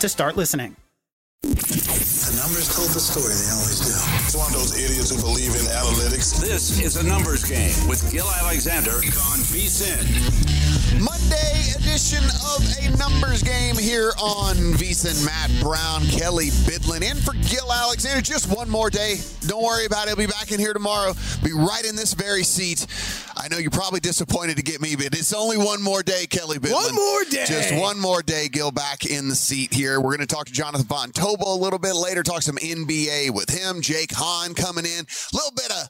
to start listening. The numbers told the story. They always do. It's one of those idiots who believe in analytics. This is a numbers game with Gill Alexander on VSIN. Monday edition of a numbers game here on VSIN. Matt Brown, Kelley Bydlon, in for Gill Alexander. Just one more day. Don't worry about it. He'll be back in here tomorrow. Be right in this very seat. I know you're probably disappointed to get me, but it's only one more day, Kelley Bydlon. One more day. Just one more day, Gill, back in the seat here. We're going to talk to Jonathan Von Tobel a little bit later, talk some NBA with him. Jake Hahn coming in. A little bit of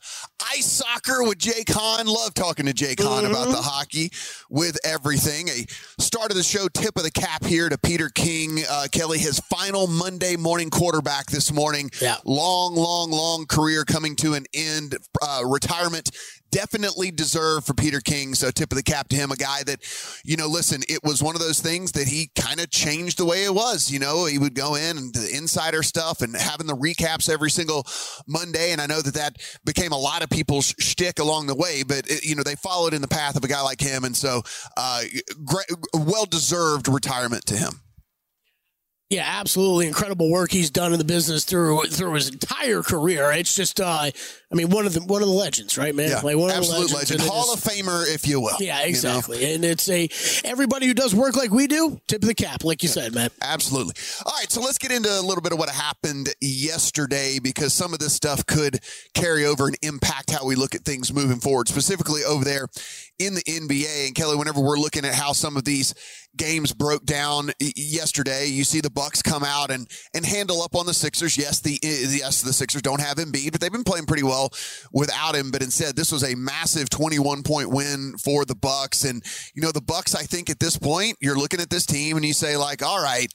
ice soccer with Jake Hahn. Love talking to Jake Hahn Mm-hmm. about the hockey with everything. A start of the show tip of the cap here to Peter King. Uh, Kelley, his final Monday morning quarterback this morning. Yeah. Long, long, long career coming to an end. Uh, retirement definitely deserved for Peter King. So tip of the cap to him, a guy that, you know, listen, it was one of those things that he kind of changed the way it was. You know, he would go in and the insider stuff and having the recaps every single Monday. And I know that that became a lot of people's shtick along the way, but it, you know, they followed in the path of a guy like him. And so, uh, great, well deserved retirement to him. Yeah, absolutely incredible work he's done in the business through through his entire career. It's just, uh, I mean, one of the one of the legends, right, man? Yeah, like one of the legends. legend, Hall is- of Famer, if you will. Yeah, you know? exactly. And it's a everybody who does work like we do, tip of the cap, like you said, man. Absolutely. All right, so let's get into a little bit of what happened yesterday because some of this stuff could carry over and impact how we look at things moving forward, specifically over there in the NBA. And Kelley, whenever we're looking at how some of these games broke down yesterday, you see the Bucks come out and and handle up on the Sixers. Yes, the eh, yes the Sixers don't have Embiid, but they've been playing pretty well without him. But instead, this was a massive 21 point win for the Bucks. And you know, the Bucks, I think at this point, you're looking at this team and you say like, all right.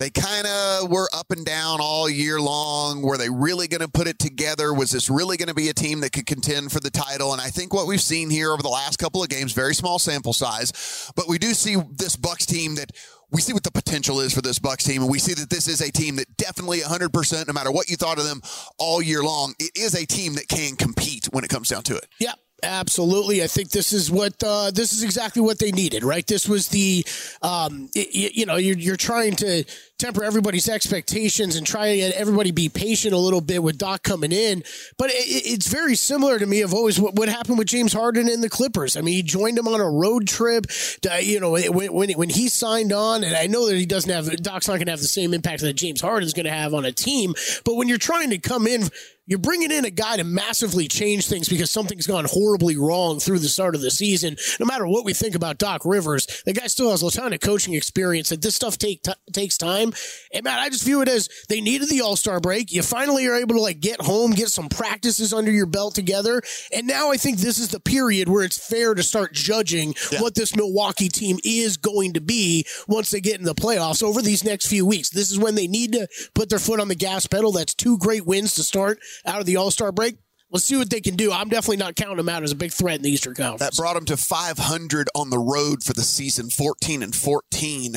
They kind of were up and down all year long. Were they really going to put it together? Was this really going to be a team that could contend for the title? And I think what we've seen here over the last couple of games, very small sample size, but we do see this Bucks team that we see what the potential is for this Bucks team, and we see that this is a team that definitely 100%, no matter what you thought of them all year long, it is a team that can compete when it comes down to it. Yeah. Absolutely, I think this is what uh, this is exactly what they needed, right? This was the, um, y- you know, you're you're trying to temper everybody's expectations and try to get everybody be patient a little bit with Doc coming in. But it, it- it's very similar to me of always what, what happened with James Harden and the Clippers. I mean, he joined them on a road trip. To, you know, when, when when he signed on, and I know that he doesn't have Doc's not going to have the same impact that James Harden's going to have on a team. But when you're trying to come in you're bringing in a guy to massively change things because something's gone horribly wrong through the start of the season. No matter what we think about Doc Rivers, the guy still has a ton of coaching experience. That this stuff take t- takes time. And man, I just view it as they needed the All Star break. You finally are able to like get home, get some practices under your belt together, and now I think this is the period where it's fair to start judging what this Milwaukee team is going to be once they get in the playoffs over these next few weeks. This is when they need to put their foot on the gas pedal. That's two great wins to start out of the All Star break. Let's see what they can do. I'm definitely not counting them out as a big threat in the Eastern Conference. That brought them to 500 on the road for the season, 14 and 14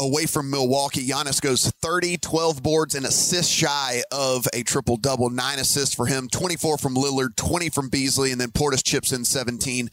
away from Milwaukee. Giannis goes 30, 12 boards, and assists shy of a triple double. Nine assists for him, 24 from Lillard, 20 from Beasley, and then Portis chips in 17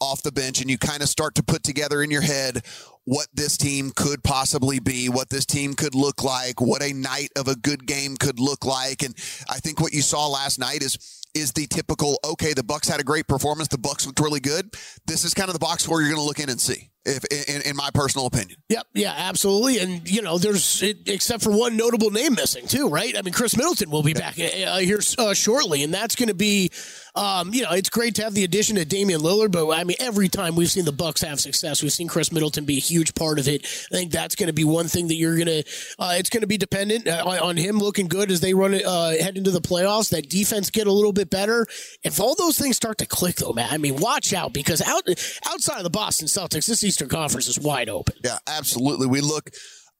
off the bench. And you kind of start to put together in your head what this team could possibly be, what this team could look like, what a night of a good game could look like. And I think what you saw last night is is the typical okay the bucks had a great performance the bucks looked really good this is kind of the box score you're going to look in and see if in, in, my personal opinion. Yep. Yeah absolutely. And you know there's except for one notable name missing too right? I mean Khris middleton will be back uh, here uh, shortly and that's going to be um, you know it's great to have the addition of damian lillard but i mean every time we've seen the bucks have success we've seen Khris middleton be a huge part of it i think that's going to be one thing that you're going to uh, it's going to be dependent uh, on him looking good as they run it uh, head into the playoffs that defense get a little bit bit better. If all those things start to click, though, man, I mean, watch out because out outside of the Boston Celtics, this Eastern Conference is wide open. Yeah, absolutely. We look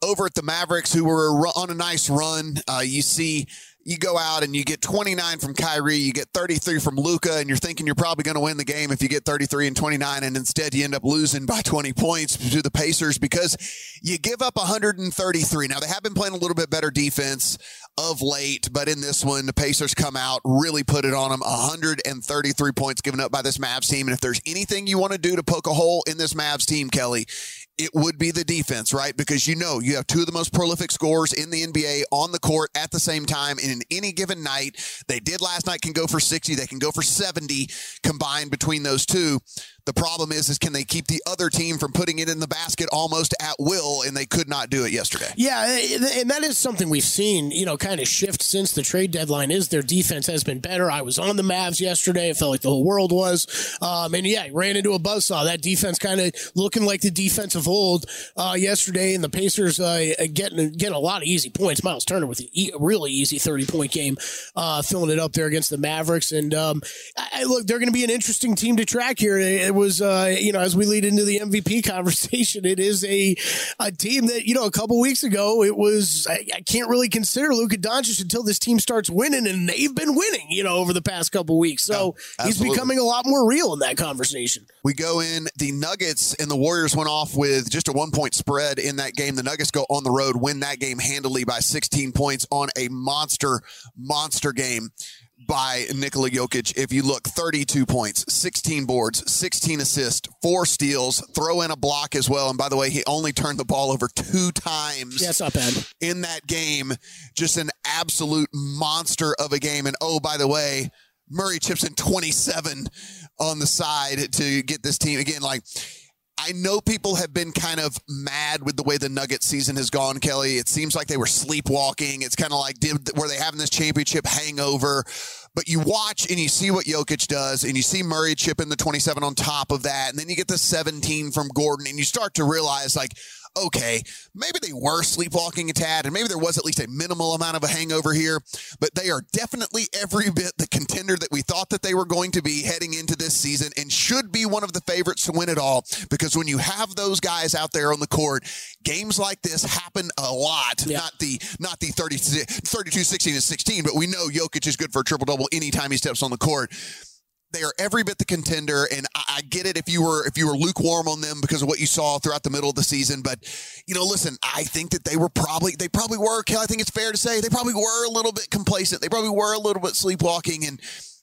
over at the Mavericks, who were on a nice run. Uh, you see you go out and you get 29 from Kyrie, you get 33 from Luka, and you're thinking you're probably going to win the game if you get 33 and 29, and instead you end up losing by 20 points to the Pacers because you give up 133. Now they have been playing a little bit better defense of late, but in this one, the Pacers come out, really put it on them. 133 points given up by this Mavs team. And if there's anything you want to do to poke a hole in this Mavs team, Kelley, it would be the defense, right? Because you know you have two of the most prolific scorers in the NBA on the court at the same time and in any given night. They did last night can go for 60, they can go for 70 combined between those two. The problem is, is can they keep the other team from putting it in the basket almost at will, and they could not do it yesterday. Yeah, and that is something we've seen, you know, kind of shift since the trade deadline. Is their defense has been better? I was on the Mavs yesterday. It felt like the whole world was, um, and yeah, ran into a buzzsaw. That defense kind of looking like the defense uh, yesterday, and the Pacers uh, getting getting a lot of easy points. Myles Turner with a really easy thirty point game, uh, filling it up there against the Mavericks. And um, I, look, they're going to be an interesting team to track here. It was, uh, you know, as we lead into the MVP conversation, it is a a team that you know a couple weeks ago it was I, I can't really consider Luka Doncic until this team starts winning, and they've been winning, you know, over the past couple weeks. So he's becoming a lot more real in that conversation. We go in the Nuggets and the Warriors went off with just a one point spread in that game. The Nuggets go on the road, win that game handily by 16 points on a monster, monster game by Nikola Jokic. If you look, 32 points, 16 boards, 16 assists, four steals, throw in a block as well. And by the way, he only turned the ball over two times. Yeah, not bad. In that game, just an absolute monster of a game. And oh, by the way, Murray chips in 27 on the side to get this team again. Like, I know people have been kind of mad with the way the Nugget season has gone, Kelly. It seems like they were sleepwalking. It's kind of like, did, were they having this championship hangover? But you watch and you see what Jokic does, and you see Murray chip in the 27 on top of that, and then you get the 17 from Gordon, and you start to realize, like, okay, maybe they were sleepwalking a tad, and maybe there was at least a minimal amount of a hangover here, but they are definitely every bit the contender that we thought that they were going to be heading into this season and should be one of the favorites to win it all. Because when you have those guys out there on the court, games like this happen a lot. Yeah. Not the not the 30, 32, 16, and 16, but we know Jokic is good for a triple double anytime he steps on the court they are every bit the contender, and I, I, get it if you were if you were lukewarm on them because of what you saw throughout the middle of the season. But you know, listen, I think that they were probably they probably were. I think it's fair to say they probably were a little bit complacent. They probably were a little bit sleepwalking, and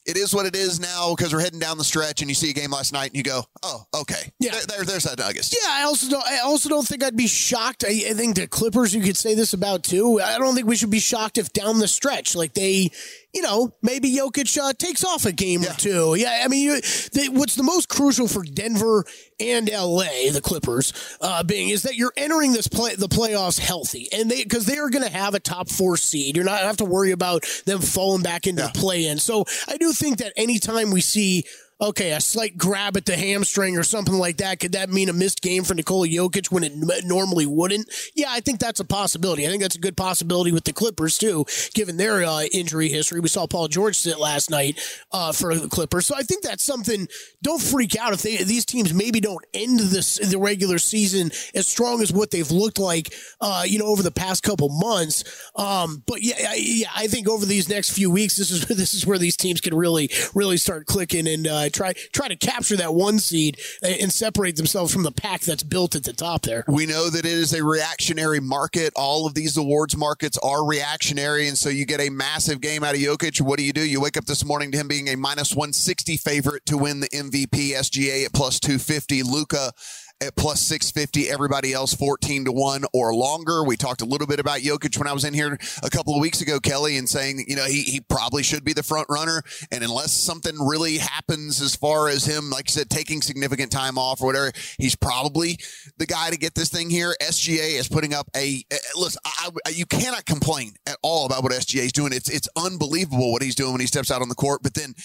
it is what it is now because we're heading down the stretch and you see a game last night and you go, oh, okay. Yeah. There, there there's that Nuggets. Yeah, I also don't I also don't think I'd be shocked. I, I, think the Clippers you could say this about too. I don't think we should be shocked if down the stretch, like they you know, maybe Jokic uh, takes off a game yeah. or two. Yeah, I mean, you, the, what's the most crucial for Denver and LA, the Clippers, uh, being is that you're entering this play the playoffs healthy, and they because they are going to have a top four seed. You're not have to worry about them falling back into yeah. the play in. So I do think that anytime we see okay, a slight grab at the hamstring or something like that, could that mean a missed game for Nikola Jokic when it normally wouldn't? Yeah, I think that's a possibility. I think that's a good possibility with the Clippers too, given their uh, injury history. We saw Paul George sit last night uh, for the Clippers, so I think that's something. Don't freak out if they these teams maybe don't end this the regular season as strong as what they've looked like, uh, you know, over the past couple months. Um, but yeah, I, yeah, I think over these next few weeks, this is this is where these teams can really really start clicking and uh, try try to capture that one seed and separate themselves from the pack that's built at the top there. We know that it is a reactionary market. All of these awards markets are reactionary, and so you get a massive game out of Jokic. What do you do? You wake up this morning to him being a minus 160 favorite to win the MVP. SGA at plus 250. Luka at plus 650. Everybody else 14 to 1 or longer. We talked a little bit about Jokic when I was in here a couple of weeks ago, Kelley, and saying, you know, he, he probably should be the front runner. And unless something really happens as far as him, like I said, taking significant time off or whatever, he's probably the guy to get this thing here. SGA is putting up a, listen, I, I, you cannot complain at all about what SGA is doing. It's, it's unbelievable what he's doing when he steps out on the court. But then,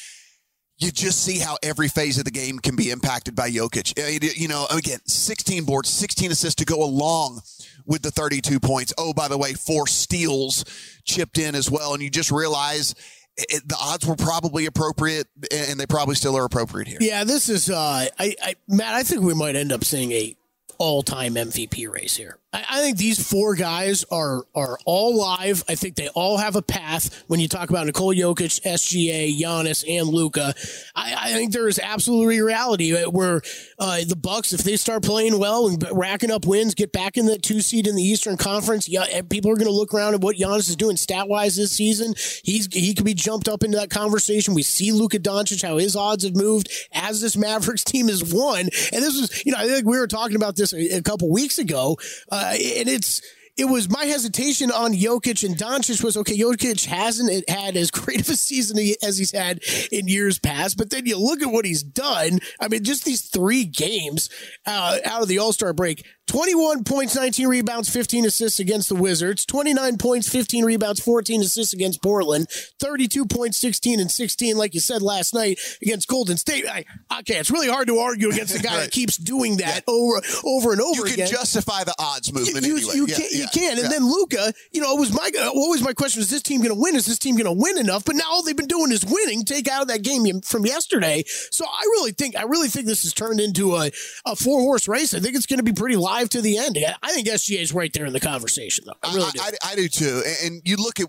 you just see how every phase of the game can be impacted by Jokic. You know, again, 16 boards, 16 assists to go along with the 32 points. Oh, by the way, four steals chipped in as well. And you just realize it, the odds were probably appropriate, and they probably still are appropriate here. Yeah, this is, uh, I, I, Matt, I think we might end up seeing a all-time MVP race here. I, I, think these four guys are are all live. I think they all have a path. When you talk about Nikola Jokic, SGA, Giannis, and Luka, I, I think there is absolutely reality where uh, the Bucks, if they start playing well and racking up wins, get back in the two seed in the Eastern Conference, yeah, people are going to look around at what Giannis is doing stat wise this season. He's he could be jumped up into that conversation. We see Luka Doncic how his odds have moved as this Mavericks team has won, and this was you know I think we were talking about this a, a couple weeks ago. Uh, uh, and it's it was my hesitation on Jokic and Doncic was okay. Jokic hasn't had as great of a season as he's had in years past, but then you look at what he's done. I mean, just these three games uh, out of the All Star break. 21 points, 19 rebounds, 15 assists against the Wizards. 29 points, 15 rebounds, 14 assists against Portland. 32 points, 16 and 16, like you said last night against Golden State. I, okay, it's really hard to argue against a guy right. that keeps doing that yeah. over over and over you again. You can justify the odds movement you, anyway. You, yeah, can, yeah, you can. And then Luka, you know, it was my always my question: Is this team going to win? Is this team going to win enough? But now all they've been doing is winning. Take out of that game from yesterday. So I really think I really think this has turned into a, a four horse race. I think it's going to be pretty live to the end. I think SGA is right there in the conversation, though. I really do. I, I, I do too. And you look at,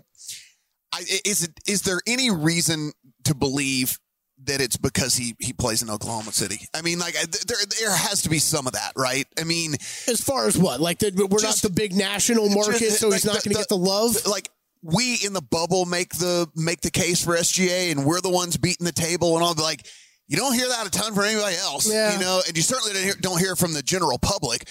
is it is there any reason to believe that it's because he he plays in Oklahoma City. I mean, like there there has to be some of that, right? I mean, as far as what, like the, we're just, not the big national market, just, so like he's not going to get the love. Like we in the bubble make the make the case for SGA, and we're the ones beating the table and all. Like you don't hear that a ton from anybody else, yeah. you know, and you certainly don't hear, don't hear from the general public.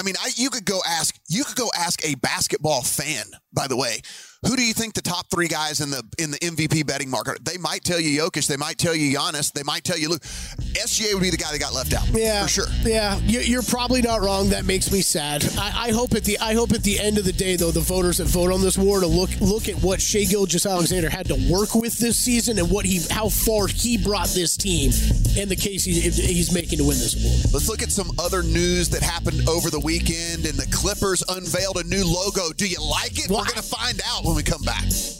I mean, I, you could go ask you could go ask a basketball fan, by the way, who do you think the top three guys in the in the MVP betting market? They might tell you Jokic, they might tell you Giannis, they might tell you Luke. SGA would be the guy that got left out. Yeah, for sure. Yeah, you're probably not wrong. That makes me sad. I, I hope at the I hope at the end of the day, though, the voters that vote on this war to look look at what Shai Gilgeous-Alexander had to work with this season and what he how far he brought this team and the case he, he's making to win this award. Let's look at some other news that happened over the weekend. And the Clippers unveiled a new logo. Do you like it? Well, We're going to find out when we come back.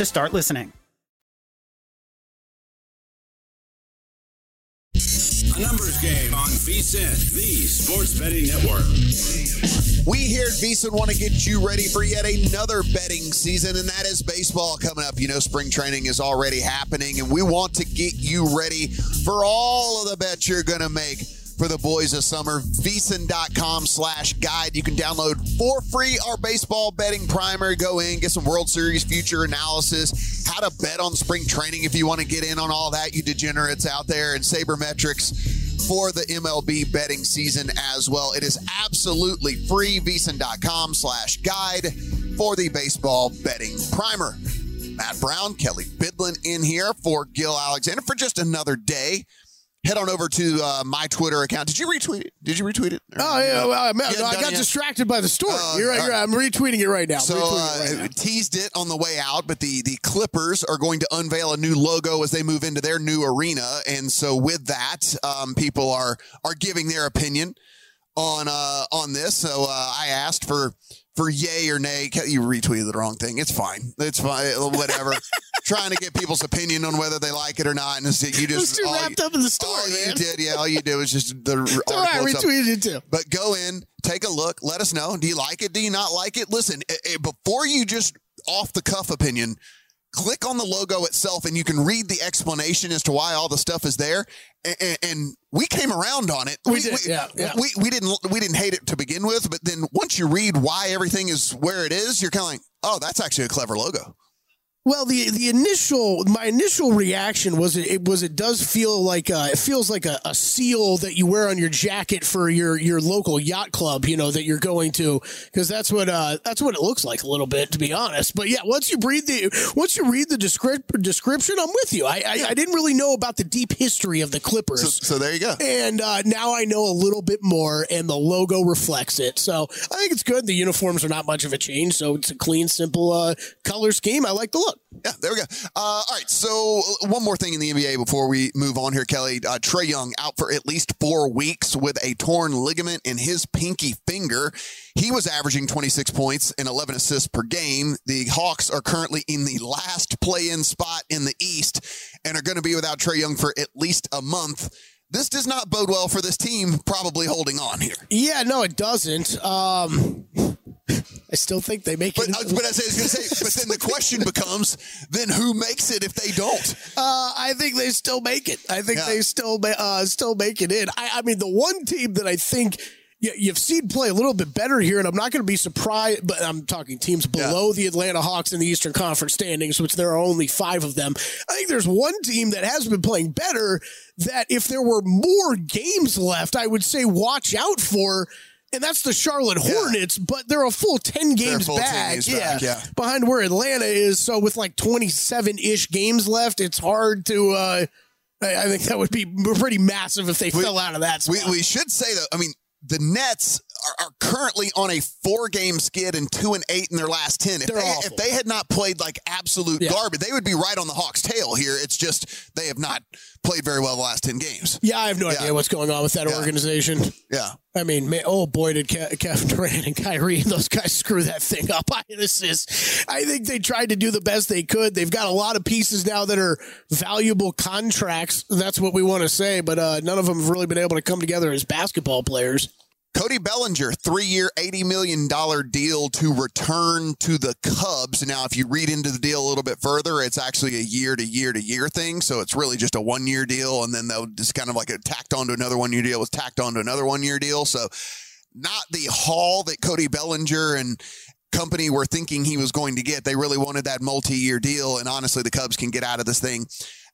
to start listening. A numbers game on VSIN, the sports betting network. We here at VSIN want to get you ready for yet another betting season, and that is baseball coming up. You know, spring training is already happening, and we want to get you ready for all of the bets you're going to make for the boys of summer. VSIN.com slash guide. You can download for free our baseball betting primer. Go in, get some World Series future analysis, how to bet on spring training if you want to get in on all that, you degenerates out there, and Sabermetrics for the MLB betting season as well. It is absolutely free. VSIN.com slash guide for the baseball betting primer. Matt Brown, Kelley Bydlon in here for Gill Alexander for just another day. Head on over to uh, my Twitter account. Did you retweet it? Did you retweet it? Oh yeah, well, I, I got distracted by the story. Oh, you're right. You're right. I'm retweeting it right now. So Retweeting it uh, right now. teased it on the way out, but the the Clippers are going to unveil a new logo as they move into their new arena, and so with that, um, people are are giving their opinion on uh, on this. So uh, I asked for for yay or nay. You retweeted the wrong thing. It's fine. It's fine. Whatever. Trying to get people's opinion on whether they like it or not, and it's, you just too wrapped you, up in the story, all you did, yeah, all you do is just the. I retweeted it too. But go in, take a look, let us know. Do you like it? Do you not like it? Listen, eh, eh, before you just off the cuff opinion, click on the logo itself and you can read the explanation as to why all the stuff is there. And, and we came around on it. We did, yeah, yeah. We, we didn't we didn't hate it to begin with, but then once you read why everything is where it is, you're kind of like, oh, that's actually a clever logo. Well, the the initial my initial reaction was it, it was it does feel like uh it feels like a, a seal that you wear on your jacket for your your local yacht club, you know, that you're going to because that's what uh that's what it looks like a little bit to be honest. But yeah, once you read the once you read the descrip- description, I'm with you. I, I I didn't really know about the deep history of the Clippers. So, so there you go. and uh, now I know a little bit more, and the logo reflects it. So I think it's good. The uniforms are not much of a change, so it's a clean, simple uh, color scheme. I like the look. Yeah, there we go. Uh, all right, so one more thing in the NBA before we move on here, Kelley. Uh, Trae Young out for at least four weeks with a torn ligament in his pinky finger. He was averaging 26 points and 11 assists per game. The Hawks are currently in the last play-in spot in the East and are going to be without Trae Young for at least a month. This does not bode well for this team probably holding on here. Yeah, no, it doesn't. Um, I still think they make But, it. uh, but as I was going to say, but then the question becomes, then who makes it if they don't? Uh, I think they still make it. I think Yeah. they still uh, still make it in. I, I mean, the one team that I think you, you've seen play a little bit better here, and I'm not going to be surprised. But I'm talking teams below the Atlanta Hawks in the Eastern Conference standings, which there are only five of them. I think there's one team that has been playing better. That if there were more games left, I would say watch out for. And that's the Charlotte Hornets, but they're a full 10 games full 10 back. games yeah, back, yeah. Behind where Atlanta is. So with like 27 ish games left, it's hard to, uh, I, think that would be pretty massive if they We- fell out of that We, we should say though, I mean, the Nets are, are currently on a four-game skid and two and eight in their last ten. If They're they, awful. if they had not played like absolute Yeah. garbage, they would be right on the Hawks' tail here. It's just they have not played very well the last ten games. yeah, I have no Yeah. idea what's going on with that Yeah. organization. Yeah, I mean, man, oh boy, did Ke- Kevin Durant and Kyrie and those guys screw that thing up. I, this is, I think they tried to do the best they could. They've got a lot of pieces now that are valuable contracts. That's what we want to say, but uh, none of them have really been able to come together as basketball players. Cody Bellinger, three-year, eighty million dollar deal to return to the Cubs. Now, if you read into the deal a little bit further, it's actually a year to year to year thing. So it's really just a one-year deal, and then they'll just kind of like a tacked onto another one-year deal was tacked onto another one-year deal. So not the haul that Cody Bellinger and company were thinking he was going to get. They really wanted that multi-year deal, and honestly, the Cubs can get out of this thing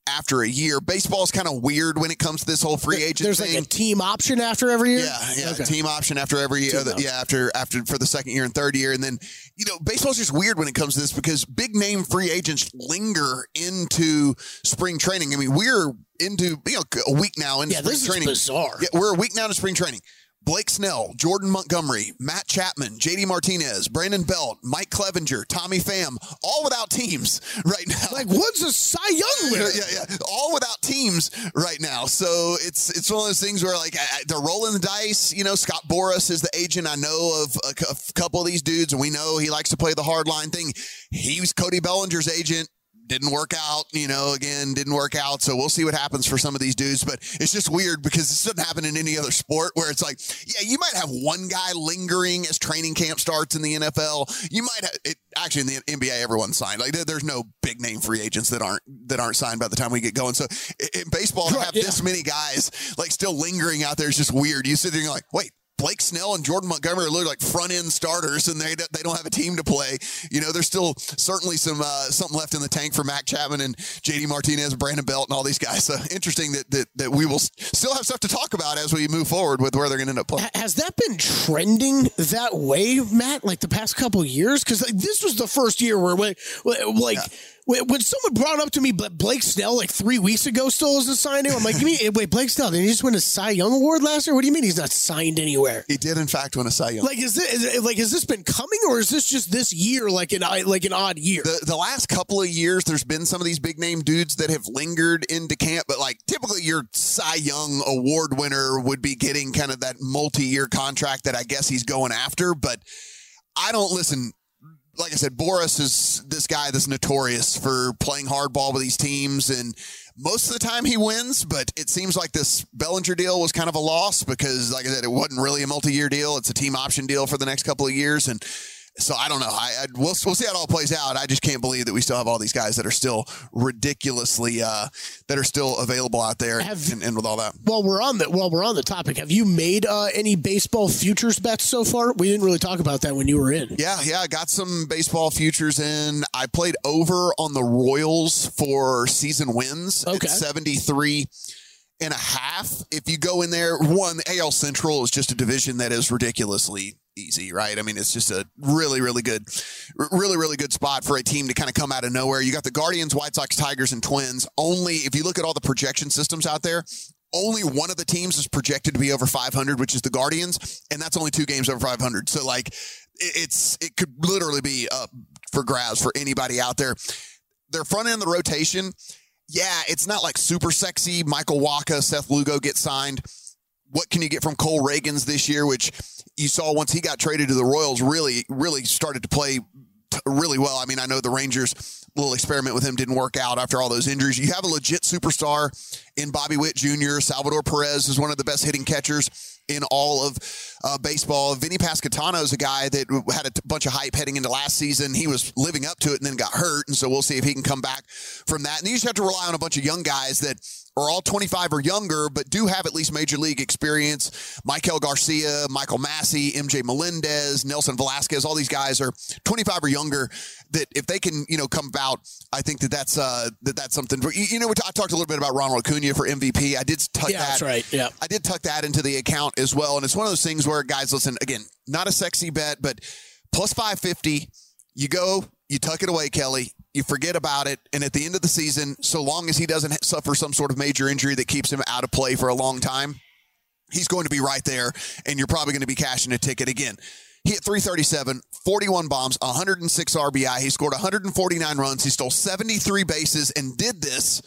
after a year. Baseball's kind of weird when it comes to this whole free agent There's thing. like a team option after every year. Yeah, yeah, Okay. team option after every year. Team yeah, after after for the second year and third year, and then you know baseball's just weird when it comes to this because big name free agents linger into spring training. I mean, we're into you know a week now into Yeah, spring this is training. bizarre. Yeah, we're a week now into spring training. Blake Snell, Jordan Montgomery, Matt Chapman, JD Martinez, Brandon Belt, Mike Clevinger, Tommy Pham, all without teams right now. Like, what's a Cy Young winner? Yeah, yeah, all without teams right now. So it's it's one of those things where like I, I- they're rolling the dice. You know, Scott Boras is the agent. I know of a, a couple of these dudes, and we know he likes to play the hard line thing. He was Cody Bellinger's agent. Didn't work out, you know, again, didn't work out. So we'll see what happens for some of these dudes. But it's just weird because this doesn't happen in any other sport where it's like, yeah, you might have one guy lingering as training camp starts in the NFL. You might have, it, actually, in the NBA, everyone's signed. Like, there- there's no big name free agents that aren't that aren't signed by the time we get going. So in baseball, to Right, have yeah. this many guys like still lingering out there is just weird. You sit there and you're like, wait. Blake Snell and Jordan Montgomery are literally like front end starters, and they they don't have a team to play. You know, there's still certainly some uh, something left in the tank for Mac Chapman and JD Martinez, Brandon Belt, and all these guys. So interesting that that, that we will still have stuff to talk about as we move forward with where they're going to end up playing. Has that been trending that way, Matt? Like the past couple years? Because like, this was the first year where, when- like, when when someone brought up to me Blake Snell like three weeks ago still isn't signed anywhere, I'm like, you mean wait, Blake Snell? Did he just win a Cy Young award last year? What do you mean he's not signed anywhere? He did, in fact, win a Cy Young. Like, is this is like has this been coming, or is this just this year like an odd- like an odd year? the, the last couple of years, there's been some of these big name dudes that have lingered into camp, but like typically your Cy Young award winner would be getting kind of that multi year contract that I guess he's going after. But I don't listen. Like I said, Boras is this guy that's notorious for playing hardball with these teams, and most of the time he wins. But it seems like this Bellinger deal was kind of a loss because, like I said, it wasn't really a multi-year deal; it's a team option deal for the next couple of years, and so I don't know. I, I we'll we'll see how it all plays out. I just can't believe that we still have all these guys that are still ridiculously uh, that are still available out there, Have- and, and with all that. While we're on the while we're on the topic, have you made uh, any baseball futures bets so far? We didn't really talk about that when you were in. Yeah, yeah, I got some baseball futures in. I played over on the Royals for season wins Okay. at 73 and a half. If you go in there, one, AL Central is just a division that is ridiculously easy, right? I mean, it's just a really, really good, really, really good spot for a team to kind of come out of nowhere. You got the Guardians, White Sox, Tigers, and Twins. Only if you look at all the projection systems out there, only one of the teams is projected to be over 500, which is the Guardians, and that's only two games over 500. So, like, it's it could literally be up for grabs for anybody out there. Their front end of the rotation, yeah, it's not like super sexy. Michael Wacha, Seth Lugo get signed. What can you get from Cole Ragans this year, which you saw once he got traded to the Royals, really, really started to play t- really well. I mean, I know the Rangers little experiment with him didn't work out after all those injuries. You have a legit superstar in Bobby Witt Jr. Salvador Perez is one of the best hitting catchers in all of uh, baseball. Vinnie Pasquantino is a guy that had a t- bunch of hype heading into last season. He was living up to it and then got hurt, and so we'll see if he can come back from that. And you just have to rely on a bunch of young guys that are all 25 or younger, but do have at least major league experience. Maikel Garcia, Michael Massey, MJ Melendez, Nelson Velasquez, all these guys are 25 or younger. That if they can, you know, come about, I think that that's uh, that that's something. For, you, know, I talked a little bit about Ronald Acuna for MVP. I did tuck Yeah, that. that's right. Yeah. I did tuck that into the account as well. And it's one of those things where guys, listen, again, not a sexy bet, but plus 550, you go, you tuck it away, Kelley. You forget about it. And at the end of the season, so long as he doesn't suffer some sort of major injury that keeps him out of play for a long time, he's going to be right there. And you're probably going to be cashing a ticket again. He hit 337, 41 bombs, 106 RBI. He scored 149 runs. He stole 73 bases and did this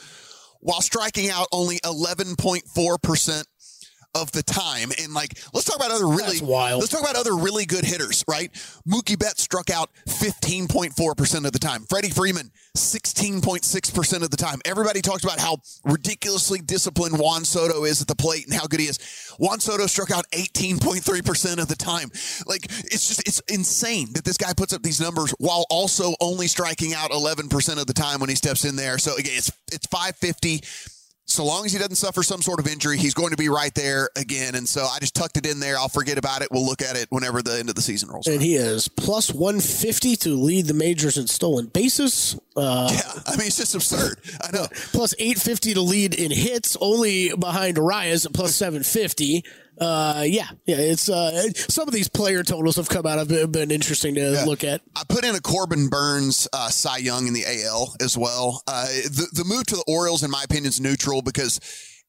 while striking out only 11.4% of the time. And like, let's talk about other really That's wild. Let's talk about other really good hitters, right? Mookie Betts struck out 15.4% of the time. Freddie Freeman, 16.6% of the time. Everybody talks about how ridiculously disciplined Juan Soto is at the plate and how good he is. Juan Soto struck out 18.3% of the time. Like, it's just, it's insane that this guy puts up these numbers while also only striking out 11% of the time when he steps in there. So again, it's, it's 550 so long as he doesn't suffer some sort of injury, he's going to be right there again. And so I just tucked it in there. I'll forget about it. We'll look at it whenever the end of the season rolls. And he is plus 150 to lead the majors in stolen bases. Uh, yeah, I mean, it's just absurd. I know. Plus 850 to lead in hits, only behind Arraez at plus 750. Uh, yeah, yeah. It's uh, some of these player totals have come out have been interesting to yeah. look at. I put in a Corbin Burnes, uh, Cy Young in the AL as well. Uh, the the move to the Orioles, in my opinion, is neutral because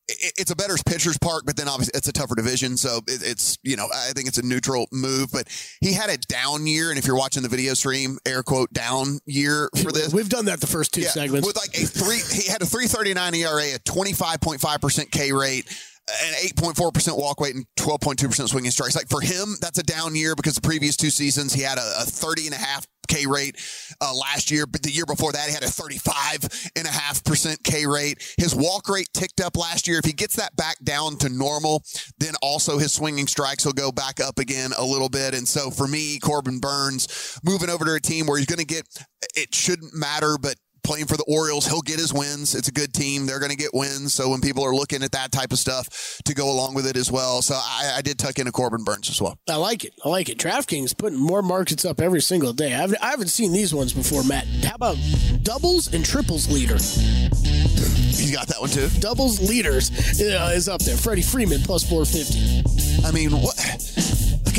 it's a better pitcher's park, but then obviously it's a tougher division. So it's, you know, I think it's a neutral move, but he had a down year. And if you're watching the video stream, air quote, down year for this. We've done that the first two yeah, segments. With like a three, he had a 339 ERA, a 25.5% K rate an 8.4% walk rate and 12.2% swinging strikes. Like for him, that's a down year because the previous two seasons he had a, a 30 and a half K rate uh, last year, but the year before that he had a 35 and a half percent K rate. His walk rate ticked up last year. If he gets that back down to normal, then also his swinging strikes will go back up again a little bit. And so for me, Corbin Burnes moving over to a team where he's going to get it shouldn't matter, but playing for the Orioles, he'll get his wins. It's a good team. They're going to get wins. So when people are looking at that type of stuff to go along with it as well. So I, I did tuck in a Corbin Burnes as well. I like it. I like it. DraftKings putting more markets up every single day. I've, I haven't seen these ones before, Matt. How about doubles and triples leader? You got that one too? Doubles leaders uh, is up there. Freddie Freeman plus 450. I mean, what?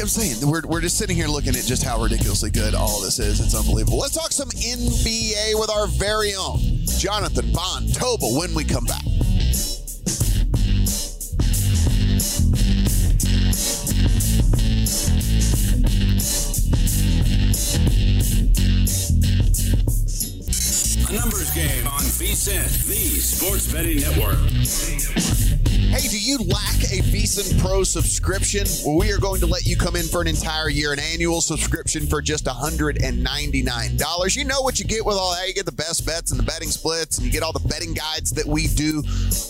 I'm saying, we're, we're just sitting here looking at just how ridiculously good all this is. It's unbelievable. Let's talk some NBA with our very own Jonathan Von Tobel when we come back. A numbers game on VSIN, the sports betting network. Hey, do you lack a VSIN Pro subscription? Well, we are going to let you come in for an entire year, an annual subscription for just $199. You know what you get with all that. You get the best bets and the betting splits, and you get all the betting guides that we do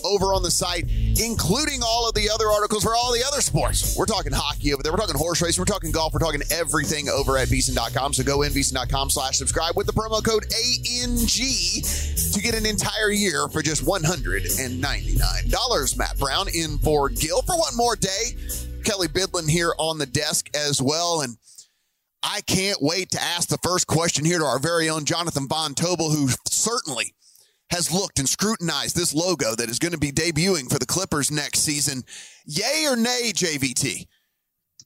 over on the site, including all of the other articles for all the other sports. We're talking hockey over there. We're talking horse racing. We're talking golf. We're talking everything over at VSIN.com. So go in, VSIN.com slash subscribe with the promo code ANG to get an entire year for just $199. Matt Brown Brown in for Gill for one more day. Kelley Bydlon here on the desk as well. And I can't wait to ask the first question here to our very own Jonathan Von Tobel, who certainly has looked and scrutinized this logo that is going to be debuting for the Clippers next season. Yay or nay, JVT?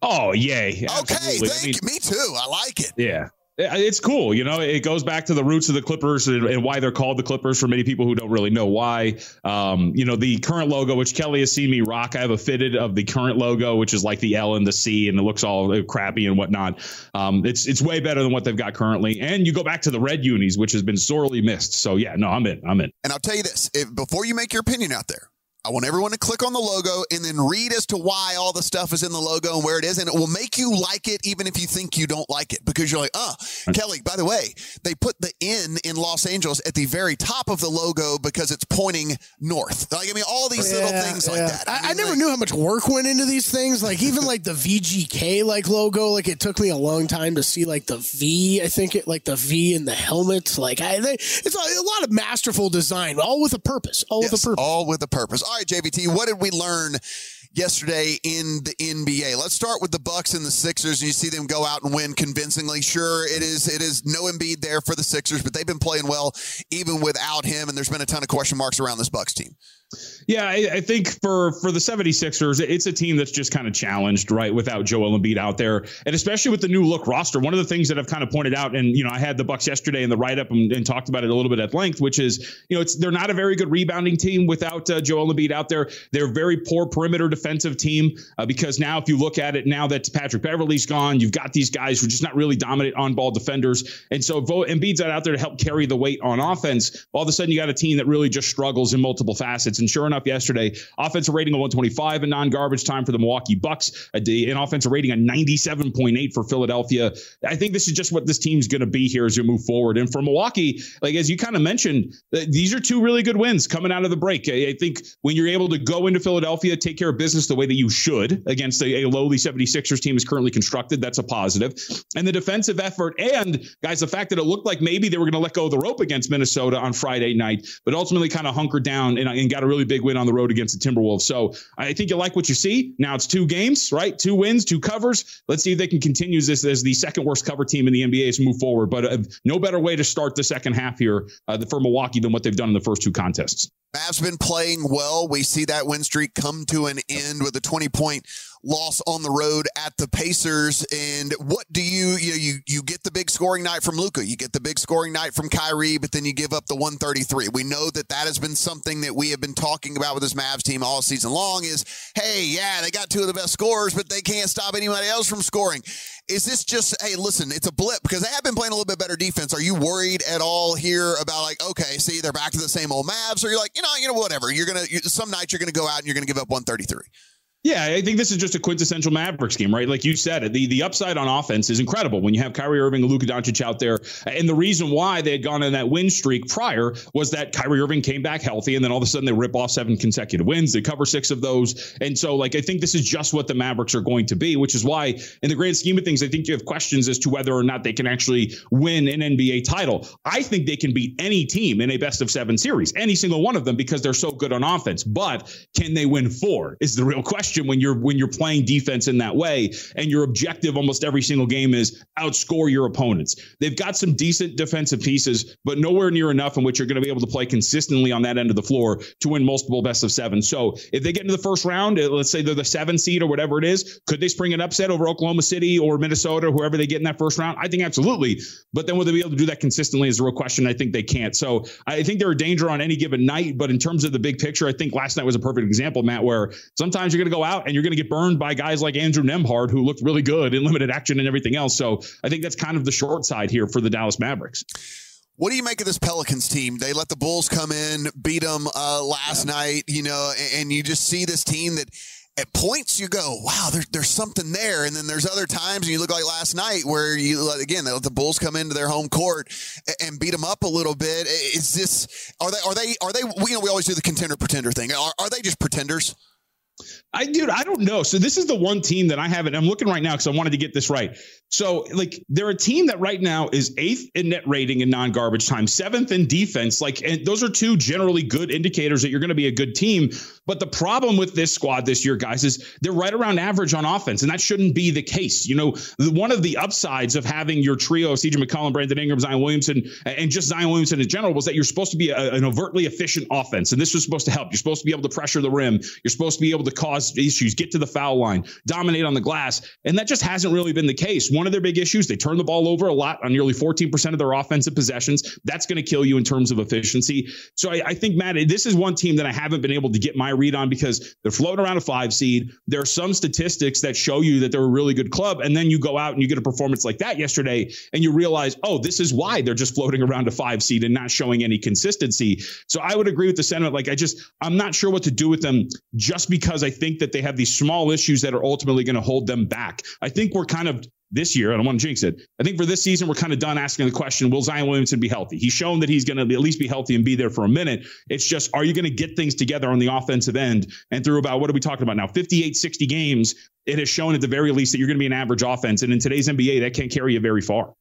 Oh, yay. Okay, thank I mean, you. Me too. I like it. Yeah. It's cool, you know. It goes back to the roots of the Clippers and, and, why they're called the Clippers. For many people who don't really know why, um, you know, the current logo, which Kelley has seen me rock, I have a fitted of the current logo, which is like the L and the C, and it looks all crappy and whatnot. Um, it's it's way better than what they've got currently. And you go back to the red unis, which has been sorely missed. So yeah, no, I'm in. I'm in. And I'll tell you this: if, before you make your opinion out there, I want everyone to click on the logo and then read as to why all the stuff is in the logo and where it is. And it will make you like it even if you think you don't like it because you're like, oh, Kelley, by the way, they put the N in Los Angeles at the very top of the logo because it's pointing north. Like, I mean, all these yeah, little things yeah. like that. I, I, mean, I never like, knew how much work went into these things. Like, even like the VGK like logo, like it took me a long time to see like the V, I think it like the V in the helmet. Like, I, they, it's a, a, lot of masterful design, all with a purpose. All yes, with a purpose. All with a purpose. All right, JVT, what did we learn yesterday in the NBA. Let's start with the Bucks and the Sixers. And you see them go out and win convincingly. Sure, it is it is no Embiid there for the Sixers, but they've been playing well even without him. And there's been a ton of question marks around this Bucks team. Yeah, I, I, think for for the 76ers, it's a team that's just kind of challenged, right, without Joel Embiid out there. And especially with the new look roster. One of the things that I've kind of pointed out, and you know, I had the Bucks yesterday in the write-up and, and talked about it a little bit at length, which is, you know, it's they're not a very good rebounding team without uh, Joel Embiid out there. They're very poor perimeter defensive team uh, because now if you look at it, now that Patrick Beverley's gone, you've got these guys who are just not really dominant on-ball defenders. And so Embiid's out there to help carry the weight on offense. All of a sudden you got a team that really just struggles in multiple facets. And sure enough, yesterday. Offensive rating of 125 and non-garbage time for the Milwaukee Bucks. An offensive rating of 97.8 for Philadelphia. I think this is just what this team's going to be here as we move forward. And for Milwaukee, like as you kind of mentioned, these are two really good wins coming out of the break. I think when you're able to go into Philadelphia, take care of business the way that you should against a, a lowly 76ers team is currently constructed. That's a positive. And the defensive effort, and guys, the fact that it looked like maybe they were going to let go of the rope against Minnesota on Friday night, but ultimately kind of hunkered down and, and got a really big win on the road against the Timberwolves. So I think you like what you see. Now it's two games, right? Two wins, two covers. Let's see if they can continue this as the second worst cover team in the NBA as move forward. But uh, no better way to start the second half here uh, for Milwaukee than what they've done in the first two contests. Mavs been playing well. We see that win streak come to an end with a 20 point loss on the road at the Pacers. And what do you you know you you get the big scoring night from Luka, you get the big scoring night from Kyrie, but then you give up the 133. We know that that has been something that we have been talking about with this Mavs team all season long. Is hey, yeah, they got two of the best scorers, but they can't stop anybody else from scoring. Is this just hey, listen, it's a blip because they have been playing a little bit better defense. Are you worried at all here about like okay, see they're back to the same old Mavs, or you're like you know you know whatever you're gonna you, some nights you're gonna go out and you're gonna give up 133. Yeah, I think this is just a quintessential Mavericks game, right? Like you said, the the upside on offense is incredible when you have Kyrie Irving and Luka Doncic out there. And the reason why they had gone on that win streak prior was that Kyrie Irving came back healthy, and then all of a sudden they rip off seven consecutive wins. They cover six of those, and so like I think this is just what the Mavericks are going to be, which is why, in the grand scheme of things, I think you have questions as to whether or not they can actually win an NBA title. I think they can beat any team in a best of seven series, any single one of them, because they're so good on offense. But can they win four? Is the real question when you're when you're playing defense in that way and your objective almost every single game is outscore your opponents. They've got some decent defensive pieces, but nowhere near enough in which you're going to be able to play consistently on that end of the floor to win multiple best of seven. So if they get into the first round, uh, let's say they're the seven seed or whatever it is, could they spring an upset over Oklahoma City or Minnesota, or whoever they get in that first round? I think absolutely. But then will they be able to do that consistently is a real question. I think they can't. So I think they're a danger on any given night. But in terms of the big picture, I think last night was a perfect example, Matt, where sometimes you're going to go out and you're going to get burned by guys like Andrew Nembhard, who looked really good in limited action and everything else. So I think that's kind of the short side here for the Dallas Mavericks. What do you make of this Pelicans team? They let the Bulls come in, beat them uh, last yeah. night, you know, and, and you just see this team that at points you go, wow, there's there's something there, and then there's other times, and you look like last night where you again they let the Bulls come into their home court and beat them up a little bit. Is this are they are they are they? You know, we always do the contender pretender thing. Are, are they just pretenders? I dude, I don't know. So this is the one team that I haven't. I'm looking right now because I wanted to get this right. So like they're a team that right now is eighth in net rating in non-garbage time, seventh in defense. Like, and those are two generally good indicators that you're going to be a good team. But the problem with this squad this year, guys, is they're right around average on offense, and that shouldn't be the case. You know, the, one of the upsides of having your trio of CJ McCollum, Brandon Ingram, Zion Williamson, and just Zion Williamson in general was that you're supposed to be a, an overtly efficient offense, and this was supposed to help. You're supposed to be able to pressure the rim. You're supposed to be able to cause issues, get to the foul line, dominate on the glass, and that just hasn't really been the case. One of their big issues, they turn the ball over a lot on nearly 14% of their offensive possessions. That's going to kill you in terms of efficiency. So I, I think, Matt, this is one team that I haven't been able to get my read on because they're floating around a five seed. There are some statistics that show you that they're a really good club, and then you go out and you get a performance like that yesterday, and you realize, oh, this is why they're just floating around a five seed and not showing any consistency. So I would agree with the sentiment. Like I just, I'm not sure what to do with them just because I think that they have these small issues that are ultimately going to hold them back. I think we're kind of this year, I don't want to jinx it. I think for this season, we're kind of done asking the question, will Zion Williamson be healthy? He's shown that he's going to at least be healthy and be there for a minute. It's just, are you going to get things together on the offensive end? And through about, what are we talking about now? 58, 60 games, it has shown at the very least that you're going to be an average offense. And in today's NBA, that can't carry you very far.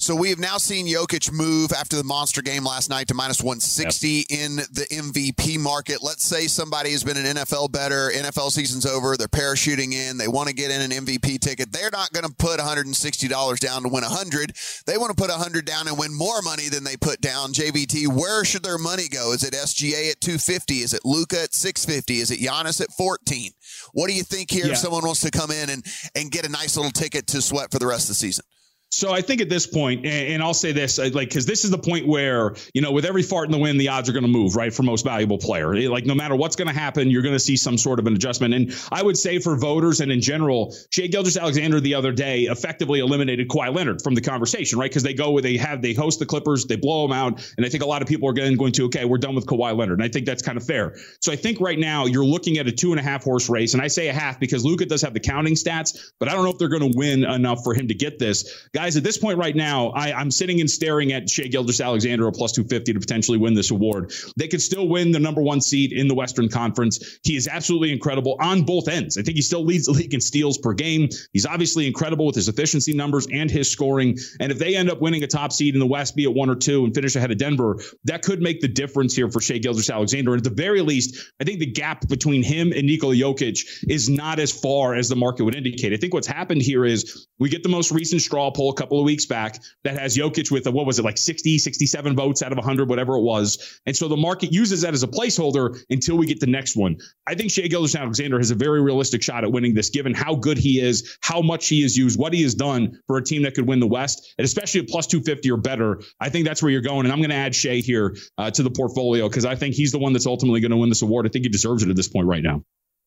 So we have now seen Jokic move after the monster game last night to minus 160 yep. in the MVP market. Let's say somebody has been an NFL bettor, NFL season's over, they're parachuting in, they want to get in an MVP ticket. They're not going to put $160 down to win 100. They want to put 100 down and win more money than they put down. JVT, where should their money go? Is it SGA at 250? Is it Luka at 650? Is it Giannis at 14? What do you think here yeah. if someone wants to come in and, and get a nice little ticket to sweat for the rest of the season? So I think at this point, and, I'll say this, like, because this is the point where you know, with every fart in the wind, the odds are going to move, right, for most valuable player. Like, no matter what's going to happen, you're going to see some sort of an adjustment. And I would say for voters and in general, Shai Gilgeous-Alexander the other day effectively eliminated Kawhi Leonard from the conversation, right? Because they go where they have they host the Clippers, they blow them out, and I think a lot of people are going going to okay, we're done with Kawhi Leonard, and I think that's kind of fair. So I think right now you're looking at a two and a half horse race, and I say a half because Luka does have the counting stats, but I don't know if they're going to win enough for him to get this. Guys, at this point right now, I, I'm sitting and staring at Shai Gilgeous-Alexander, a plus 250 to potentially win this award. They could still win the number one seed in the Western Conference. He is absolutely incredible on both ends. I think he still leads the league in steals per game. He's obviously incredible with his efficiency numbers and his scoring. And if they end up winning a top seed in the West, be it one or two, and finish ahead of Denver, that could make the difference here for Shai Gilgeous-Alexander. And at the very least, I think the gap between him and Nikola Jokic is not as far as the market would indicate. I think what's happened here is we get the most recent straw poll a couple of weeks back that has Jokic with a, what was it, like 60, 67 votes out of 100, whatever it was. And so the market uses that as a placeholder until we get the next one. I think Shai Gilgeous-Alexander has a very realistic shot at winning this, given how good he is, how much he is used, what he has done for a team that could win the West, and especially at plus 250 or better. I think that's where you're going. And I'm going to add Shai here uh, to the portfolio because I think he's the one that's ultimately going to win this award. I think he deserves it at this point right now.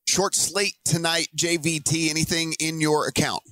Short slate tonight, JVT. Anything in your account?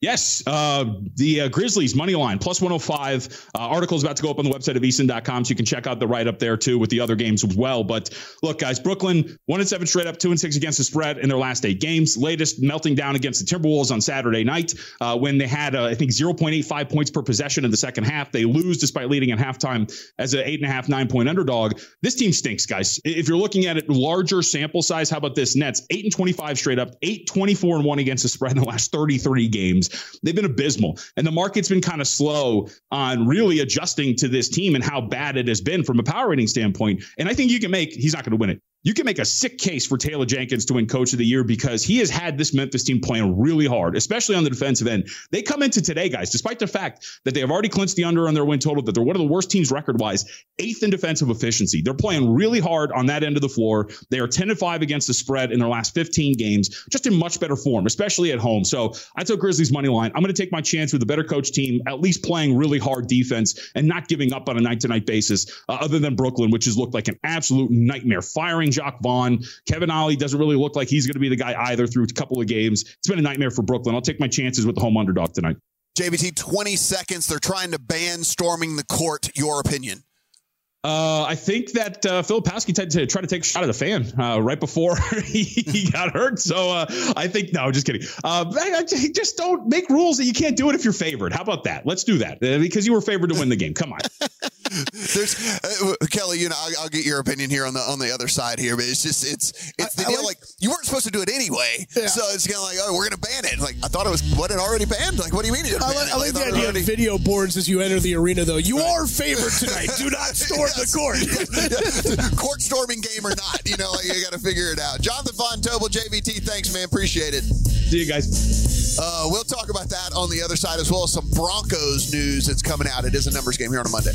Yes, uh, the uh, Grizzlies money line plus 105. Uh, article is about to go up on the website of eason.com, so you can check out the write up there too with the other games as well. But look, guys, Brooklyn one and seven straight up, two and six against the spread in their last eight games. Latest melting down against the Timberwolves on Saturday night uh, when they had uh, I think 0.85 points per possession in the second half. They lose despite leading at halftime as an eight and a half nine point underdog. This team stinks, guys. If you're looking at it larger sample size, how about this? Nets eight and 25 straight up, eight 24 and one against the spread in the last 33 games. They've been abysmal. And the market's been kind of slow on really adjusting to this team and how bad it has been from a power rating standpoint. And I think you can make, he's not going to win it you can make a sick case for Taylor Jenkins to win coach of the year because he has had this Memphis team playing really hard, especially on the defensive end. They come into today, guys, despite the fact that they have already clinched the under on their win total, that they're one of the worst teams record wise, eighth in defensive efficiency. They're playing really hard on that end of the floor. They are 10 to 5 against the spread in their last 15 games, just in much better form, especially at home. So I took Grizzlies money line. I'm going to take my chance with a better coach team, at least playing really hard defense and not giving up on a night to night basis, uh, other than Brooklyn, which has looked like an absolute nightmare, firing Jacque Vaughn. Kevin Ollie doesn't really look like he's going to be the guy either through a couple of games. It's been a nightmare for Brooklyn. I'll take my chances with the home underdog tonight. JVT, 20 seconds. They're trying to ban storming the court. Your opinion? Uh, I think that uh, Filipowski tried to try to take a shot at the fan uh, right before he, he, got hurt. So uh, I think no, just kidding. Uh, I, I just don't make rules that you can't do it if you're favored. How about that? Let's do that uh, because you were favored to win the game. Come on. There's uh, Kelley. You know, I'll, I'll, get your opinion here on the on the other side here, but it's just it's it's the I, deal. Like, like, you weren't supposed to do it anyway, yeah. so it's kind of like oh, we're gonna ban it. Like I thought it was what it already banned. Like what do you mean? I, like, I like the idea already... of video boards as you enter the arena, though. You are favored tonight. Do not storm the court. court storming game or not, you know, like you got to figure it out. Jonathan Von Tobel, JVT, thanks, man. Appreciate it. See you guys. Uh, we'll talk about that on the other side as well as some Broncos news that's coming out. It is a numbers game here on a Monday.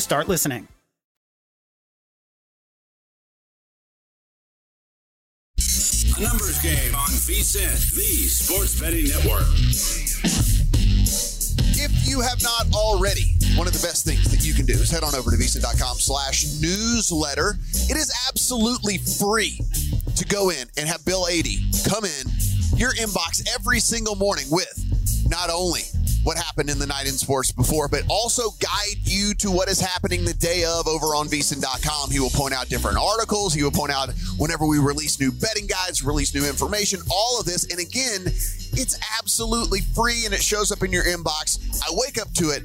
start listening. A numbers game on VSIN, the sports betting network. If you have not already, one of the best things that you can do is head on over to VSiN.com slash newsletter. It is absolutely free to go in and have Bill Adee come in your inbox every single morning with not only what happened in the night in sports before, but also guide you to what is happening the day of over on VSiN.com. He will point out different articles. He will point out whenever we release new betting guides, release new information, all of this. And again, it's absolutely free and it shows up in your inbox. I wake up to it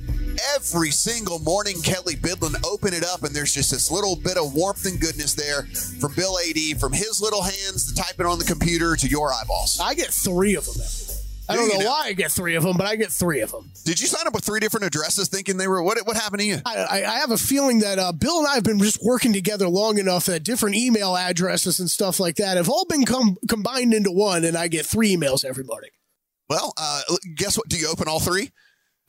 every single morning. Kelley Bydlon open it up, and there's just this little bit of warmth and goodness there from Bill Adee, from his little hands to typing on the computer to your eyeballs. I get three of them. I don't know why I get three of them, but I get three of them. Did you sign up with three different addresses thinking they were what? What happened to you? I, I, I have a feeling that uh, Bill and I have been just working together long enough that different email addresses and stuff like that have all been com- combined into one, and I get three emails every morning. Well, uh, guess what? Do you open all three?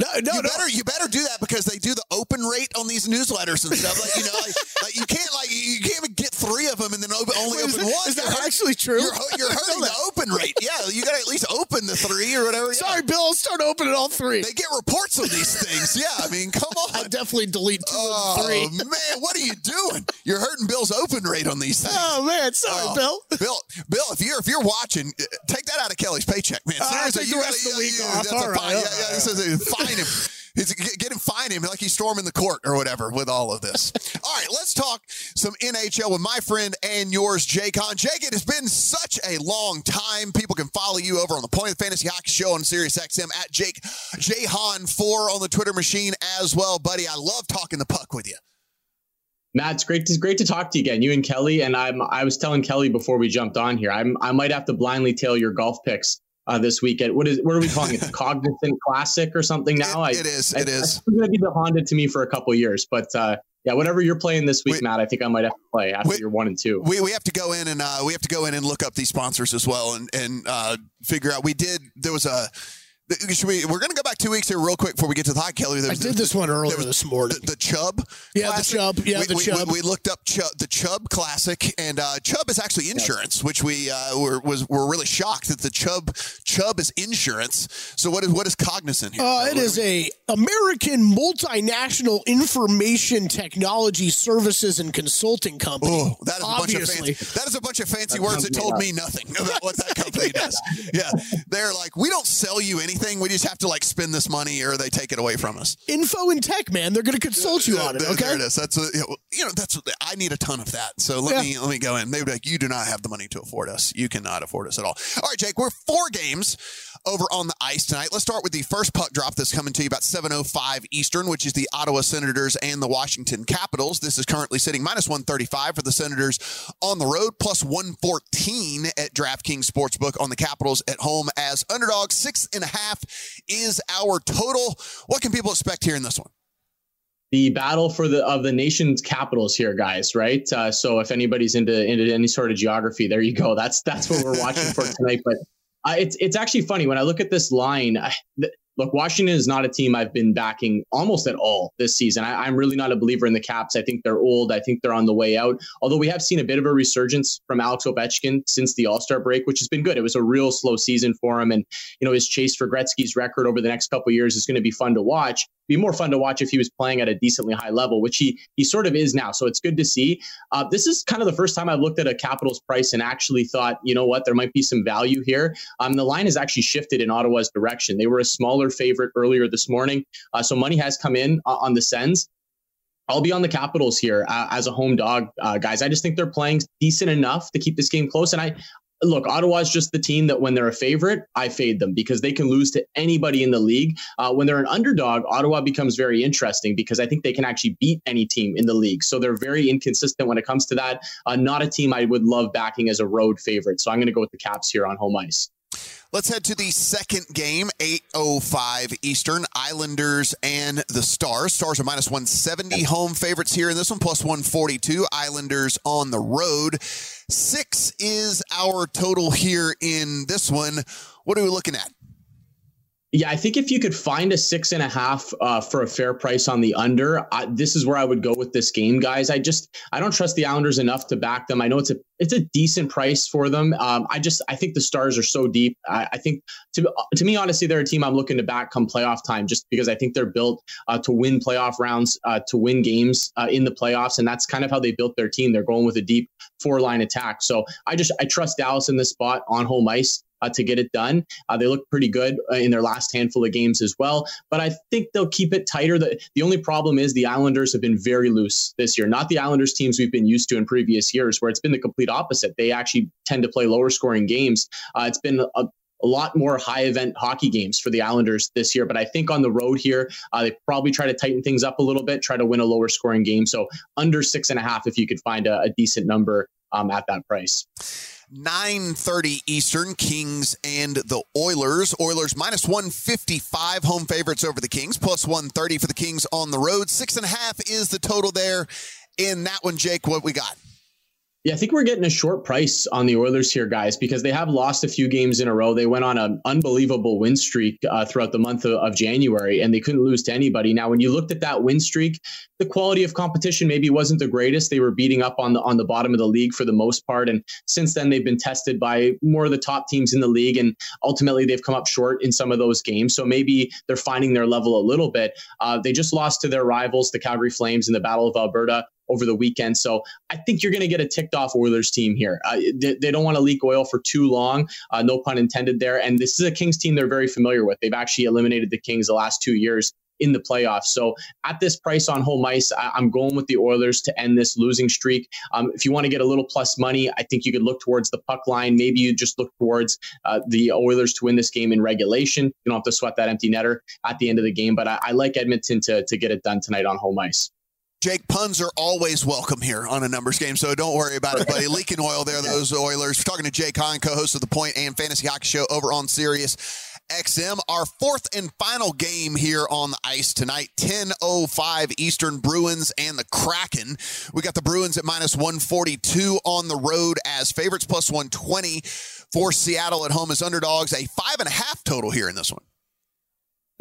No, no, you no. better you better do that because they do the open rate on these newsletters and stuff. Like you know, like, like you can't like you can't even get three of them and then open, only Wait, open that- one. is that You're- actually true? You're, you're hurting the open rate. Yeah, you got to at least open the three or whatever. Yeah. Sorry, Bill. I'll start opening all three. They get reports on these things. Yeah, I mean, come on. I definitely delete two Oh of the three. man, what are you doing? You're hurting Bill's open rate on these things. Oh man, sorry, Oh, Bill. Bill, Bill, if you're if you're watching, uh, take that out of Kelley's paycheck, man. Uh, Seriously, take you the rest gotta- of the week yeah, off. that's All a right, fine. all Yeah, yeah, he says uh, fine him. He's, get get him, fine him like he's storming the court or whatever with all of this. all right, let's talk some NHL with my friend and yours, Jake Hahn. Jake, it has been such a long time. People can follow you over on the Point of Fantasy Hockey Show on Sirius XM at Jake J Hahn four on the Twitter machine as well, buddy. I love talking the puck with you. Matt, it's great to great to talk to you again, you and Kelley. And I'm I was telling Kelley before we jumped on here, I'm I might have to blindly tail your golf picks uh, this weekend. What is what are we calling it? The Cognizant Classic or something now? It- it is, I, it I, is. It's going to be the Honda to me for a couple of years, but uh, yeah, whatever you're playing this week, Wait. Matt, I think I might have to play after Wait. you're one and two. We, we have to go in and uh, we have to go in and look up these sponsors as well and and uh, figure out. We did. There was a. Should we? We're going to go back two weeks here real quick before we get to the hot Kelly. There I did this one there earlier was this morning. The, the Chubb. Yeah, the Classic. Chubb. Yeah, we, the we- Chubb. We, we looked up Chubb, the Chubb Classic, and uh, Chubb is actually insurance, which we uh, were was were really shocked that the Chubb Chubb is insurance. So what is what is cognizant here? Uh, it is a American multinational information technology services and consulting company. Oh, that is a bunch of Obviously. fancy. That is a bunch of fancy That words that told made me nothing about what that company does. Yeah, they're like, we don't sell you anything. We just have to like spend this money, or they take it away from us. Info and tech, man. They're going to consult you on it. Okay. there it is. That's uh, a, you know that's I need a ton of that. So let Yeah. me let me go in. They would be like, you do not have the money to afford us. You cannot afford us at all. All right, Jake, we're four games over on the ice tonight. Let's start with the first puck drop that's coming to you about 7:05 Eastern, which is the Ottawa Senators and the Washington Capitals. This is currently sitting minus 135 for the Senators on the road, plus 114 at DraftKings Sportsbook on the Capitals at home as underdogs. Six and a half is our total. What can people expect here in this one? the battle for the of the nation's capitals here, guys. Right. Uh, so if anybody's into into any sort of geography, there you go. That's that's what we're watching for tonight. But uh, it's it's actually funny when I look at this line. I, th- Look, Washington is not a team I've been backing almost at all this season. I, I'm really not a believer in the Caps. I think they're old. I think they're on the way out. Although we have seen a bit of a resurgence from Alex Ovechkin since the All Star break, which has been good. It was a real slow season for him, and you know his chase for Gretzky's record over the next couple years is going to be fun to watch be more fun to watch if he was playing at a decently high level, which he he sort of is now. So it's good to see. Uh, this is kind of the first time I've looked at a Capitals price and actually thought, you know what, there might be some value here. Um, the line has actually shifted in Ottawa's direction. They were a smaller favorite earlier this morning, uh, so money has come in uh, on the Sens. I'll be on the Capitals here uh, as a home dog, uh, guys. I just think they're playing decent enough to keep this game close, and I look, Ottawa's just the team that when they're a favorite, I fade them because they can lose to anybody in the league. Uh, when they're an underdog, Ottawa becomes very interesting because I think they can actually beat any team in the league. So they're very inconsistent when it comes to that. Uh, not a team I would love backing as a road favorite. So I'm going to go with the Caps here on home ice. Let's head to the second game, 8.05 Eastern, Islanders and the Stars. Stars are minus 170 home favorites here in this one, plus 142. Islanders on the road. Six is our total here in this one. What are we looking at? Yeah, I think if you could find a six and a half uh, for a fair price on the under, I, this is where I would go with this game, guys. I just I don't trust the Islanders enough to back them. I know it's a it's a decent price for them. Um, I just I think the stars are so deep. I, I, think to to me, honestly, they're a team I'm looking to back come playoff time, just because I think they're built uh, to win playoff rounds, uh, to win games uh, in the playoffs, and that's kind of how they built their team. They're going with a deep four line attack. So I just I trust Dallas in this spot on home ice to get it done. Uh, they look pretty good uh, in their last handful of games as well, but I think they'll keep it tighter. The, the only problem is the Islanders have been very loose this year, not the Islanders teams we've been used to in previous years, where it's been the complete opposite. They actually tend to play lower scoring games. Uh, it's been a, a lot more high event hockey games for the Islanders this year. But I think on the road here, uh, they probably try to tighten things up a little bit, try to win a lower scoring game. So under six and a half, if you could find a, a decent number um, at that price. 9:30 Eastern, Kings and the Oilers. Oilers minus 155 home favorites over the Kings, plus 130 for the Kings on the road. Six and a half is the total there. In that one, Jake, what we got? Yeah, I think we're getting a short price on the Oilers here, guys, because they have lost a few games in a row. They went on an unbelievable win streak uh, throughout the month of, of, January, and they couldn't lose to anybody. Now, when you looked at that win streak, the quality of competition maybe wasn't the greatest. They were beating up on the on the bottom of the league for the most part, and since then they've been tested by more of the top teams in the league, and ultimately they've come up short in some of those games. So maybe they're finding their level a little bit. Uh, they just lost to their rivals, the Calgary Flames, in the Battle of Alberta over the weekend. So I think you're going to get a ticked off Oilers team here. Uh, they, they, don't want to leak oil for too long, uh, no pun intended there. And this is a Kings team they're very familiar with. They've actually eliminated the Kings the last two years in the playoffs. So at this price on home ice, I, am going with the Oilers to end this losing streak. Um, if you want to get a little plus money, I think you could look towards the puck line. Maybe you just look towards uh, the Oilers to win this game in regulation. You don't have to sweat that empty netter at the end of the game. But I, I like Edmonton to, to get it done tonight on home ice. Jake, puns are always welcome here on a numbers game, so don't worry about it, buddy. Leaking oil there, those Oilers. We're talking to Jake Hahn, co-host of the Point and Fantasy Hockey Show over on Sirius XM. Our fourth and final game here on the ice tonight, 10.05 Eastern Bruins and the Kraken. We got the Bruins at minus 142 on the road as favorites, plus 120 for Seattle at home as underdogs. A five and a half total here in this one.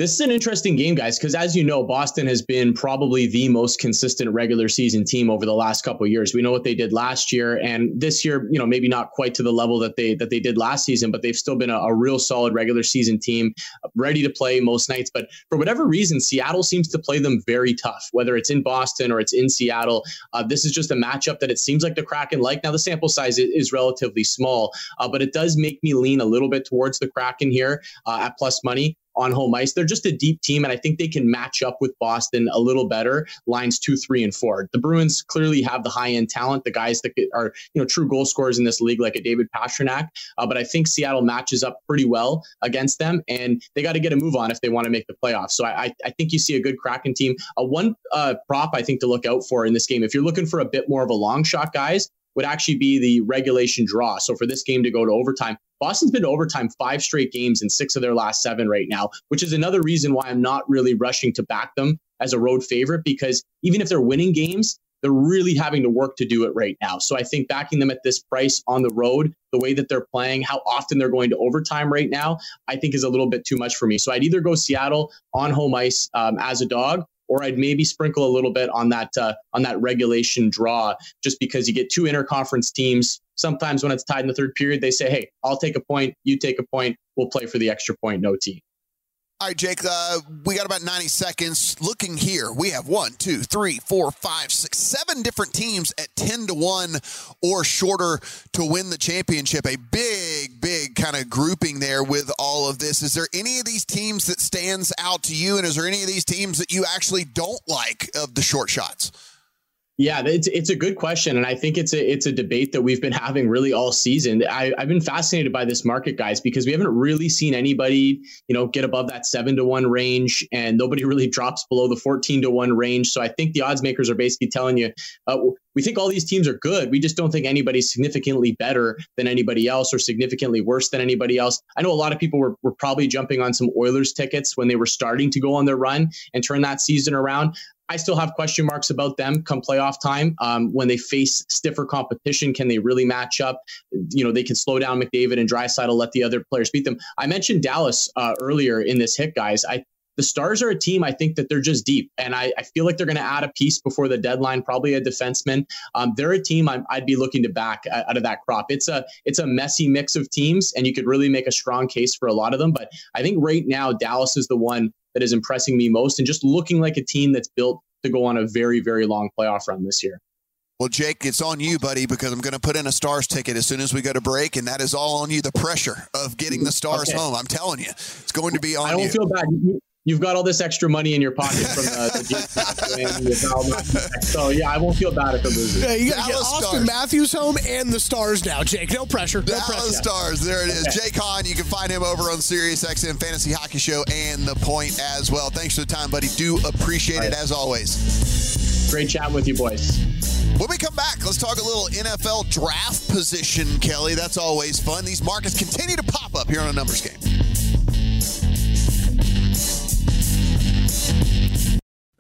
This is an interesting game, guys, because as you know, Boston has been probably the most consistent regular season team over the last couple years. We know what they did last year, and this year, you know, maybe not quite to the level that they that they did last season, but they've still been a, a real solid regular season team, ready to play most nights. But for whatever reason, Seattle seems to play them very tough, whether it's in Boston or it's in Seattle. Uh, this is just a matchup that it seems like the Kraken like. Now, the sample size is, relatively small, uh, but it does make me lean a little bit towards the Kraken here uh, at plus money on home ice. They're just a deep team, and I think they can match up with Boston a little better. Lines two, three, and four. The Bruins clearly have the high end talent, the guys that are you know true goal scorers in this league, like a David Pastrnak. Uh, but I think Seattle matches up pretty well against them, and they got to get a move on if they want to make the playoffs. So I, I think you see a good Kraken team. Uh, one uh, prop I think to look out for in this game, if you're looking for a bit more of a long shot, guys, would actually be the regulation draw. So for this game to go to overtime, Boston's been to overtime five straight games in six of their last seven right now, which is another reason why I'm not really rushing to back them as a road favorite because even if they're winning games, they're really having to work to do it right now. So I think backing them at this price on the road, the way that they're playing, how often they're going to overtime right now, I think is a little bit too much for me. So I'd either go Seattle on home ice um, as a dog, or I'd maybe sprinkle a little bit on that uh, on that regulation draw, just because you get two interconference teams. Sometimes when it's tied in the third period, they say, "Hey, I'll take a point, you take a point, we'll play for the extra point, no T." All right, Jake, uh, we got about 90 seconds. Looking here, we have one, two, three, four, five, six, seven different teams at 10 to 1 or shorter to win the championship. A big, big kind of grouping there with all of this. Is there any of these teams that stands out to you? And is there any of these teams that you actually don't like of the short shots? Yeah, it's it's a good question, and I think it's a it's a debate that we've been having really all season. I, I've been fascinated by this market, guys, because we haven't really seen anybody, you know, get above that seven to one range, and nobody really drops below the fourteen to one range. So I think the odds makers are basically telling you, uh, we think all these teams are good. We just don't think anybody's significantly better than anybody else or significantly worse than anybody else. I know a lot of people were, were probably jumping on some Oilers tickets when they were starting to go on their run and turn that season around. I still have question marks about them come playoff time. Um, when they face stiffer competition, can they really match up? You know, they can slow down McDavid and Draisaitl, let the other players beat them. I mentioned Dallas uh, earlier in this hit, guys. I the Stars are a team I think that they're just deep, and I, I feel like they're going to add a piece before the deadline, probably a defenseman. Um, they're a team i would be looking to back out of that crop. It's a it's a messy mix of teams, and you could really make a strong case for a lot of them. But I think right now Dallas is the one that is impressing me most, and just looking like a team that's built to go on a very very long playoff run this year. Well, Jake, it's on you, buddy, because I'm going to put in a Stars ticket as soon as we go to break, and that is all on you. The pressure of getting the Stars okay. home. I'm telling you, it's going to be on you. I don't you. feel bad you've got all this extra money in your pocket from uh, the, the So yeah, I won't feel bad if it loses. Yeah, you got Austin Stars. Matthews home and the Stars now, Jake. No pressure. No Dallas pressure. Stars. There it is. Okay. Jake Hahn. You can find him over on Sirius XM Fantasy Hockey Show and The Point as well. Thanks for the time, buddy. Do appreciate right. it as always. Great chatting with you, boys. When we come back, let's talk a little NFL draft position, Kelley. That's always fun. These markets continue to pop up here on a numbers game.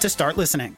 to start listening.